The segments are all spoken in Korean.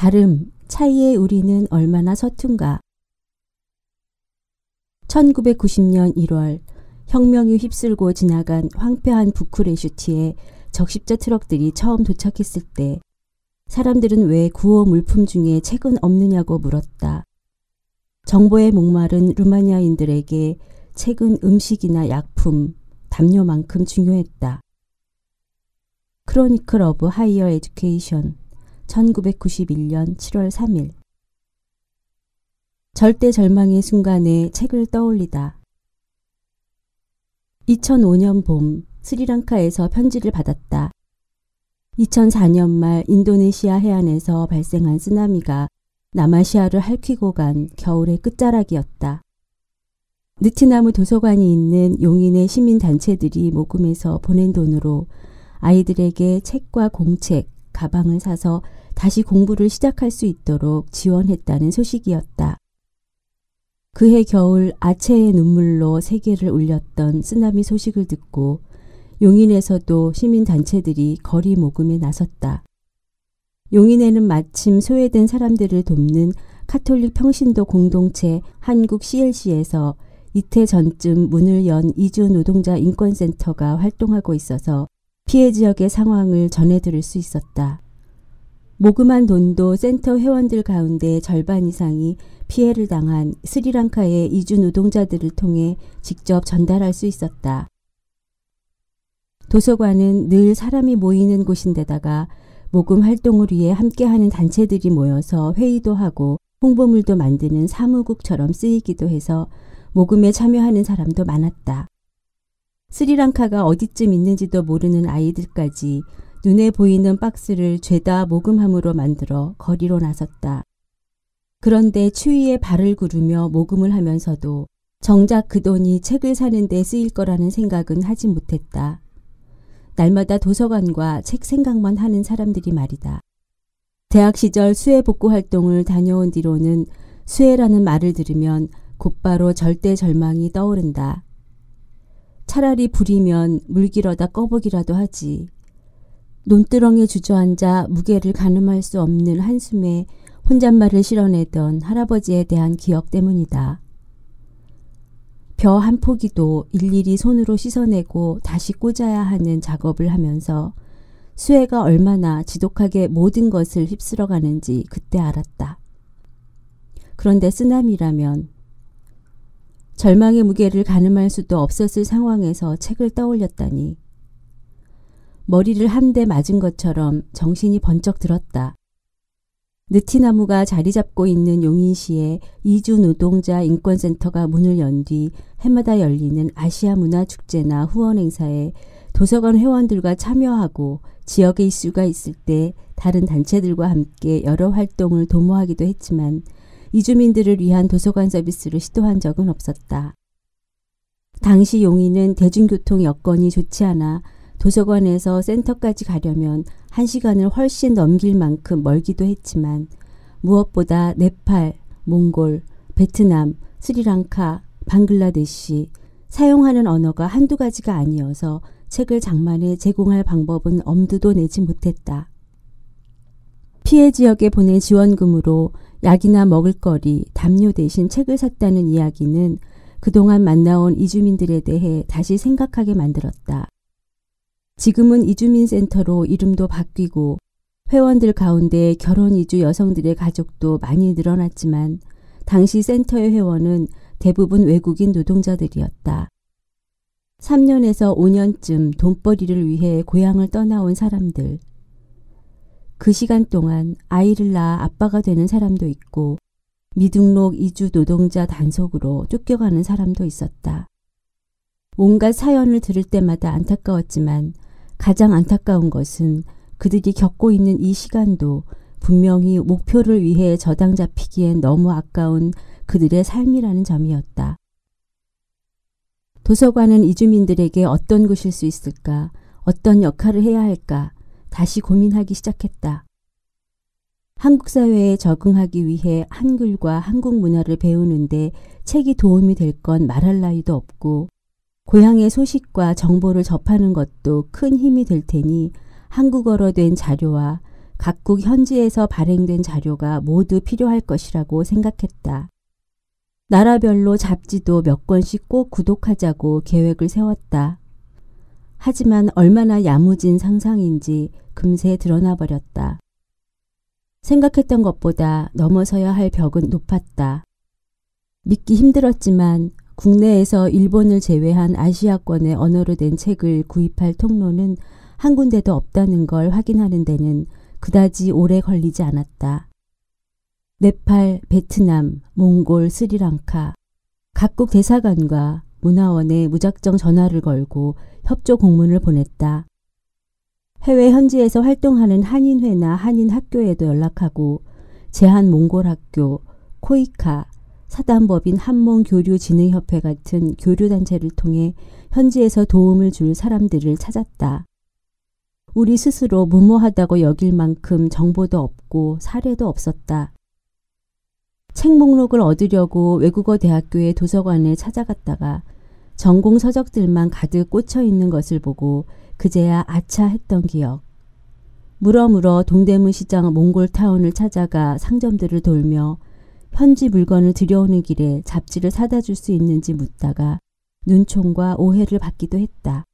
다름, 차이의 우리는 얼마나 서툰가. 1990년 1월 혁명이 휩쓸고 지나간 황폐한 부쿠레슈티에 적십자 트럭들이 처음 도착했을 때 사람들은 왜 구호 물품 중에 책은 없느냐고 물었다. 정보에 목마른 루마니아인들에게 책은 음식이나 약품, 담요만큼 중요했다. Chronicle of Higher Education 1991년 7월 3일 절대 절망의 순간에 책을 떠올리다. 2005년 봄 스리랑카에서 편지를 받았다. 2004년 말 인도네시아 해안에서 발생한 쓰나미가 남아시아를 할퀴고 간 겨울의 끝자락이었다. 느티나무 도서관이 있는 용인의 시민단체들이 모금해서 보낸 돈으로 아이들에게 책과 공책, 가방을 사서 다시 공부를 시작할 수 있도록 지원했다는 소식이었다. 그해 겨울 아체의 눈물로 세계를 울렸던 쓰나미 소식을 듣고 용인에서도 시민단체들이 거리 모금에 나섰다. 용인에는 마침 소외된 사람들을 돕는 카톨릭 평신도 공동체 한국 CLC에서 이태 전쯤 문을 연 이주 노동자 인권센터가 활동하고 있어서 피해 지역의 상황을 전해 들을 수 있었다. 모금한 돈도 센터 회원들 가운데 절반 이상이 피해를 당한 스리랑카의 이주 노동자들을 통해 직접 전달할 수 있었다. 도서관은 늘 사람이 모이는 곳인데다가 모금 활동을 위해 함께하는 단체들이 모여서 회의도 하고 홍보물도 만드는 사무국처럼 쓰이기도 해서 모금에 참여하는 사람도 많았다. 스리랑카가 어디쯤 있는지도 모르는 아이들까지 눈에 보이는 박스를 죄다 모금함으로 만들어 거리로 나섰다. 그런데 추위에 발을 구르며 모금을 하면서도 정작 그 돈이 책을 사는 데 쓰일 거라는 생각은 하지 못했다. 날마다 도서관과 책 생각만 하는 사람들이 말이다. 대학 시절 수해 복구 활동을 다녀온 뒤로는 수해라는 말을 들으면 곧바로 절대 절망이 떠오른다. 차라리 불이면 물길어다 꺼보기라도 하지. 논두렁에 주저앉아 무게를 가늠할 수 없는 한숨에 혼잣말을 실어내던 할아버지에 대한 기억 때문이다. 벼 한 포기도 일일이 손으로 씻어내고 다시 꽂아야 하는 작업을 하면서 수혜가 얼마나 지독하게 모든 것을 휩쓸어 가는지 그때 알았다. 그런데 쓰나미라면 절망의 무게를 가늠할 수도 없었을 상황에서 책을 떠올렸다니 머리를 한 대 맞은 것처럼 정신이 번쩍 들었다. 느티나무가 자리 잡고 있는 용인시에 이주 노동자 인권센터가 문을 연 뒤 해마다 열리는 아시아 문화 축제나 후원 행사에 도서관 회원들과 참여하고 지역의 이슈가 있을 때 다른 단체들과 함께 여러 활동을 도모하기도 했지만 이주민들을 위한 도서관 서비스를 시도한 적은 없었다. 당시 용인은 대중교통 여건이 좋지 않아 도서관에서 센터까지 가려면 한 시간을 훨씬 넘길 만큼 멀기도 했지만 무엇보다 네팔, 몽골, 베트남, 스리랑카, 방글라데시 사용하는 언어가 한두 가지가 아니어서 책을 장만해 제공할 방법은 엄두도 내지 못했다. 피해 지역에 보낸 지원금으로 약이나 먹을거리, 담요 대신 책을 샀다는 이야기는 그동안 만나온 이주민들에 대해 다시 생각하게 만들었다. 지금은 이주민센터로 이름도 바뀌고 회원들 가운데 결혼 이주 여성들의 가족도 많이 늘어났지만 당시 센터의 회원은 대부분 외국인 노동자들이었다. 3년에서 5년쯤 돈벌이를 위해 고향을 떠나온 사람들. 그 시간 동안 아이를 낳아 아빠가 되는 사람도 있고 미등록 이주 노동자 단속으로 쫓겨가는 사람도 있었다. 온갖 사연을 들을 때마다 안타까웠지만 가장 안타까운 것은 그들이 겪고 있는 이 시간도 분명히 목표를 위해 저당 잡히기엔 너무 아까운 그들의 삶이라는 점이었다. 도서관은 이주민들에게 어떤 곳일 수 있을까, 어떤 역할을 해야 할까, 다시 고민하기 시작했다. 한국 사회에 적응하기 위해 한글과 한국 문화를 배우는데 책이 도움이 될 건 말할 나위도 없고 고향의 소식과 정보를 접하는 것도 큰 힘이 될 테니 한국어로 된 자료와 각국 현지에서 발행된 자료가 모두 필요할 것이라고 생각했다. 나라별로 잡지도 몇 권씩 꼭 구독하자고 계획을 세웠다. 하지만 얼마나 야무진 상상인지 금세 드러나 버렸다. 생각했던 것보다 넘어서야 할 벽은 높았다. 믿기 힘들었지만 국내에서 일본을 제외한 아시아권의 언어로 된 책을 구입할 통로는 한 군데도 없다는 걸 확인하는 데는 그다지 오래 걸리지 않았다. 네팔, 베트남, 몽골, 스리랑카 각국 대사관과 문화원에 무작정 전화를 걸고 협조 공문을 보냈다. 해외 현지에서 활동하는 한인회나 한인학교에도 연락하고 제한 몽골 학교, 코이카, 사단법인 한몽교류진흥협회 같은 교류단체를 통해 현지에서 도움을 줄 사람들을 찾았다. 우리 스스로 무모하다고 여길 만큼 정보도 없고 사례도 없었다. 책 목록을 얻으려고 외국어 대학교의 도서관에 찾아갔다가 전공 서적들만 가득 꽂혀 있는 것을 보고 그제야 아차 했던 기억. 물어물어 동대문 시장 몽골타운을 찾아가 상점들을 돌며 현지 물건을 들여오는 길에 잡지를 사다 줄 수 있는지 묻다가 눈총과 오해를 받기도 했다.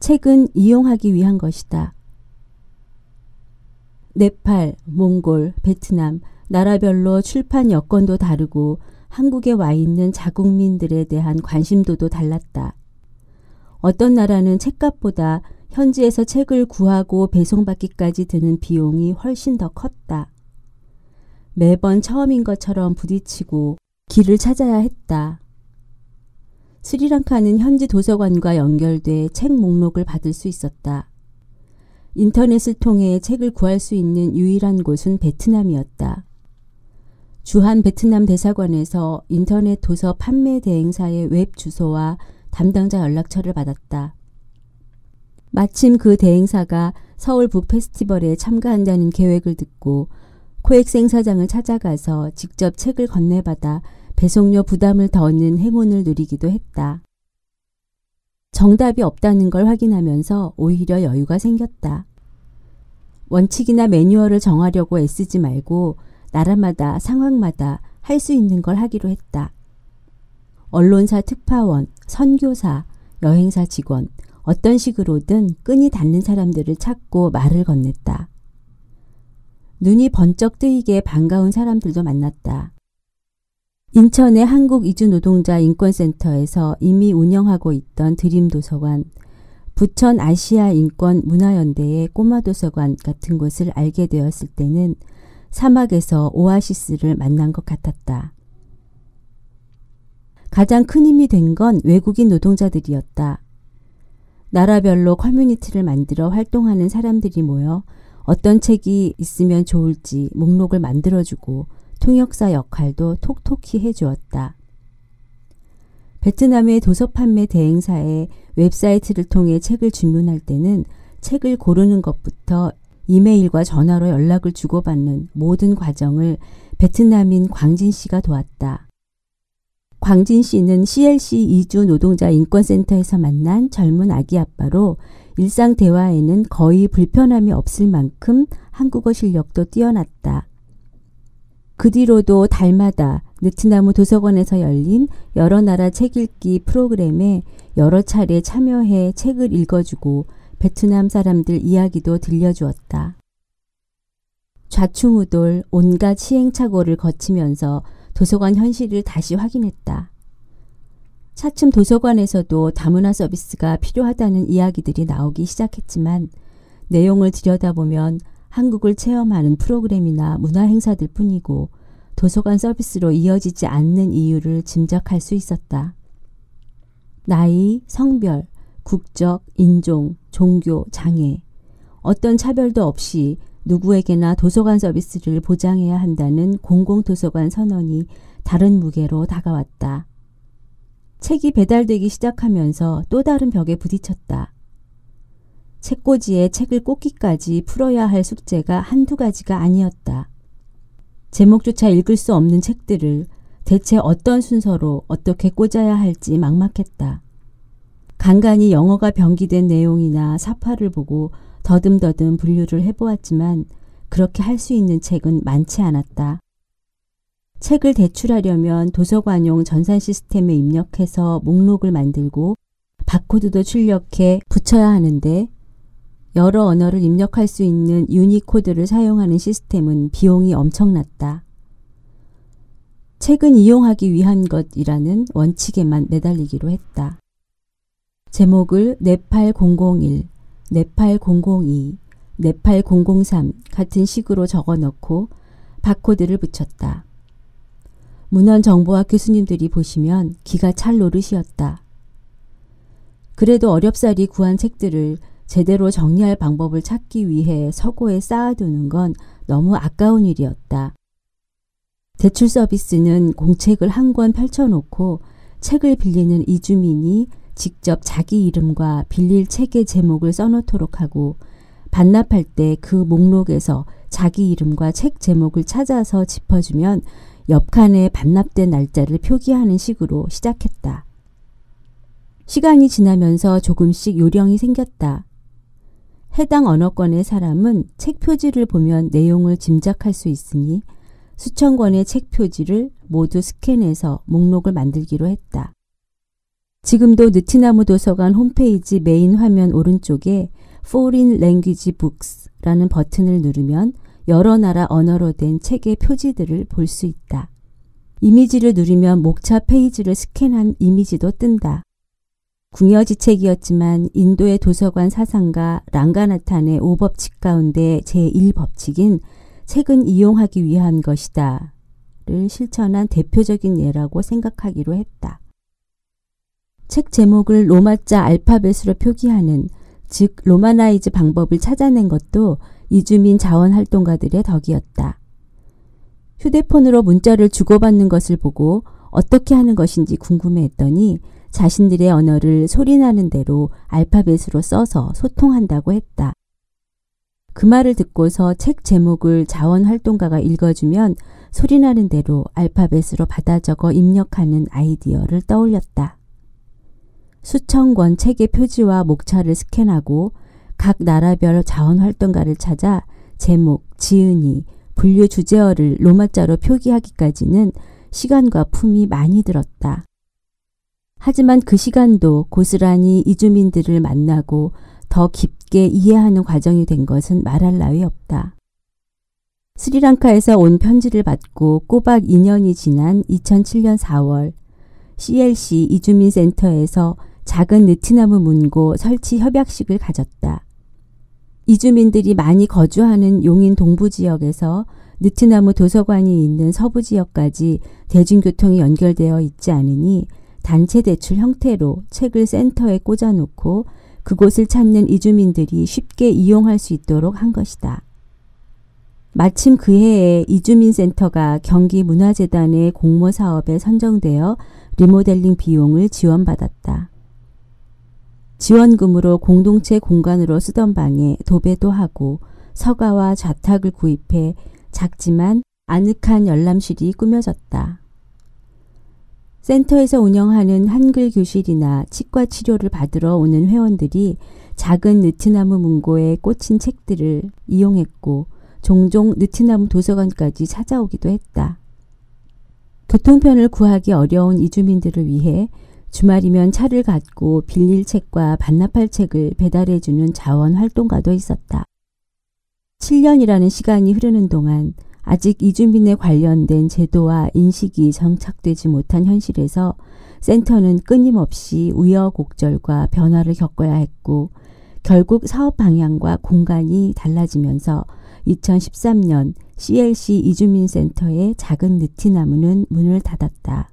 책은 이용하기 위한 것이다. 네팔, 몽골, 베트남, 나라별로 출판 여건도 다르고 한국에 와 있는 자국민들에 대한 관심도도 달랐다. 어떤 나라는 책값보다 현지에서 책을 구하고 배송받기까지 드는 비용이 훨씬 더 컸다. 매번 처음인 것처럼 부딪히고 길을 찾아야 했다. 스리랑카는 현지 도서관과 연결돼 책 목록을 받을 수 있었다. 인터넷을 통해 책을 구할 수 있는 유일한 곳은 베트남이었다. 주한 베트남 대사관에서 인터넷 도서 판매 대행사의 웹 주소와 담당자 연락처를 받았다. 마침 그 대행사가 서울 북 페스티벌에 참가한다는 계획을 듣고 코엑스 행사장을 찾아가서 직접 책을 건네받아 배송료 부담을 덜는 행운을 누리기도 했다. 정답이 없다는 걸 확인하면서 오히려 여유가 생겼다. 원칙이나 매뉴얼을 정하려고 애쓰지 말고 나라마다 상황마다 할 수 있는 걸 하기로 했다. 언론사 특파원, 선교사, 여행사 직원, 어떤 식으로든 끈이 닿는 사람들을 찾고 말을 건넸다. 눈이 번쩍 뜨이게 반가운 사람들도 만났다. 인천의 한국이주노동자 인권센터에서 이미 운영하고 있던 드림도서관, 부천 아시아 인권 문화연대의 꼬마도서관 같은 곳을 알게 되었을 때는 사막에서 오아시스를 만난 것 같았다. 가장 큰 힘이 된 건 외국인 노동자들이었다. 나라별로 커뮤니티를 만들어 활동하는 사람들이 모여 어떤 책이 있으면 좋을지 목록을 만들어주고 통역사 역할도 톡톡히 해주었다. 베트남의 도서 판매 대행사의 웹사이트를 통해 책을 주문할 때는 책을 고르는 것부터 이메일과 전화로 연락을 주고받는 모든 과정을 베트남인 광진 씨가 도왔다. 광진 씨는 CLC 이주 노동자 인권센터에서 만난 젊은 아기 아빠로 일상 대화에는 거의 불편함이 없을 만큼 한국어 실력도 뛰어났다. 그 뒤로도 달마다 느티나무 도서관에서 열린 여러 나라 책 읽기 프로그램에 여러 차례 참여해 책을 읽어주고 베트남 사람들 이야기도 들려주었다. 좌충우돌 온갖 시행착오를 거치면서 도서관 현실을 다시 확인했다. 차츰 도서관에서도 다문화 서비스가 필요하다는 이야기들이 나오기 시작했지만 내용을 들여다보면 한국을 체험하는 프로그램이나 문화 행사들 뿐이고 도서관 서비스로 이어지지 않는 이유를 짐작할 수 있었다. 나이, 성별, 국적, 인종, 종교, 장애, 어떤 차별도 없이 누구에게나 도서관 서비스를 보장해야 한다는 공공도서관 선언이 다른 무게로 다가왔다. 책이 배달되기 시작하면서 또 다른 벽에 부딪혔다. 책꽂이에 책을 꽂기까지 풀어야 할 숙제가 한두 가지가 아니었다. 제목조차 읽을 수 없는 책들을 대체 어떤 순서로 어떻게 꽂아야 할지 막막했다. 간간히 영어가 병기된 내용이나 사파를 보고 더듬더듬 분류를 해보았지만 그렇게 할 수 있는 책은 많지 않았다. 책을 대출하려면 도서관용 전산 시스템에 입력해서 목록을 만들고 바코드도 출력해 붙여야 하는데 여러 언어를 입력할 수 있는 유니코드를 사용하는 시스템은 비용이 엄청났다. 책은 이용하기 위한 것이라는 원칙에만 매달리기로 했다. 제목을 네팔 001, 네팔 002, 네팔 003 같은 식으로 적어 넣고 바코드를 붙였다. 문헌정보학 교수님들이 보시면 기가 찰 노릇이었다. 그래도 어렵사리 구한 책들을 제대로 정리할 방법을 찾기 위해 서고에 쌓아두는 건 너무 아까운 일이었다. 대출 서비스는 공책을 한 권 펼쳐놓고 책을 빌리는 이주민이 직접 자기 이름과 빌릴 책의 제목을 써놓도록 하고 반납할 때 그 목록에서 자기 이름과 책 제목을 찾아서 짚어주면 옆칸에 반납된 날짜를 표기하는 식으로 시작했다. 시간이 지나면서 조금씩 요령이 생겼다. 해당 언어권의 사람은 책 표지를 보면 내용을 짐작할 수 있으니 수천 권의 책 표지를 모두 스캔해서 목록을 만들기로 했다. 지금도 느티나무 도서관 홈페이지 메인 화면 오른쪽에 Foreign Language Books라는 버튼을 누르면 여러 나라 언어로 된 책의 표지들을 볼 수 있다. 이미지를 누르면 목차 페이지를 스캔한 이미지도 뜬다. 궁여지책이었지만 인도의 도서관 사상가 랑가나탄의 오법칙 가운데 제1법칙인 책은 이용하기 위한 것이다. 를 실천한 대표적인 예라고 생각하기로 했다. 책 제목을 로마자 알파벳으로 표기하는 즉 romanize 방법을 찾아낸 것도 이주민 자원활동가들의 덕이었다. 휴대폰으로 문자를 주고받는 것을 보고 어떻게 하는 것인지 궁금해했더니 자신들의 언어를 소리나는 대로 알파벳으로 써서 소통한다고 했다. 그 말을 듣고서 책 제목을 자원활동가가 읽어주면 소리나는 대로 알파벳으로 받아 적어 입력하는 아이디어를 떠올렸다. 수천 권 책의 표지와 목차를 스캔하고 각 나라별 자원활동가를 찾아 제목, 지은이, 분류 주제어를 로마자로 표기하기까지는 시간과 품이 많이 들었다. 하지만 그 시간도 고스란히 이주민들을 만나고 더 깊게 이해하는 과정이 된 것은 말할 나위 없다. 스리랑카에서 온 편지를 받고 꼬박 2년이 지난 2007년 4월 CLC 이주민센터에서 작은 느티나무 문고 설치 협약식을 가졌다. 이주민들이 많이 거주하는 용인 동부 지역에서 느티나무 도서관이 있는 서부 지역까지 대중교통이 연결되어 있지 않으니 단체 대출 형태로 책을 센터에 꽂아놓고 그곳을 찾는 이주민들이 쉽게 이용할 수 있도록 한 것이다. 마침 그 해에 이주민센터가 경기문화재단의 공모 사업에 선정되어 리모델링 비용을 지원받았다. 지원금으로 공동체 공간으로 쓰던 방에 도배도 하고 서가와 좌탁을 구입해 작지만 아늑한 열람실이 꾸며졌다. 센터에서 운영하는 한글 교실이나 치과 치료를 받으러 오는 회원들이 작은 느티나무 문고에 꽂힌 책들을 이용했고 종종 느티나무 도서관까지 찾아오기도 했다. 교통편을 구하기 어려운 이주민들을 위해 주말이면 차를 갖고 빌릴 책과 반납할 책을 배달해주는 자원 활동가도 있었다. 7년이라는 시간이 흐르는 동안 아직 이주민에 관련된 제도와 인식이 정착되지 못한 현실에서 센터는 끊임없이 우여곡절과 변화를 겪어야 했고 결국 사업 방향과 공간이 달라지면서 2013년 CLC 이주민센터의 작은 느티나무는 문을 닫았다.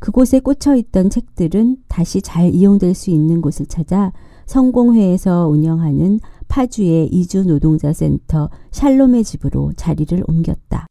그곳에 꽂혀 있던 책들은 다시 잘 이용될 수 있는 곳을 찾아 성공회에서 운영하는 파주의 이주 노동자 센터 샬롬의 집으로 자리를 옮겼다.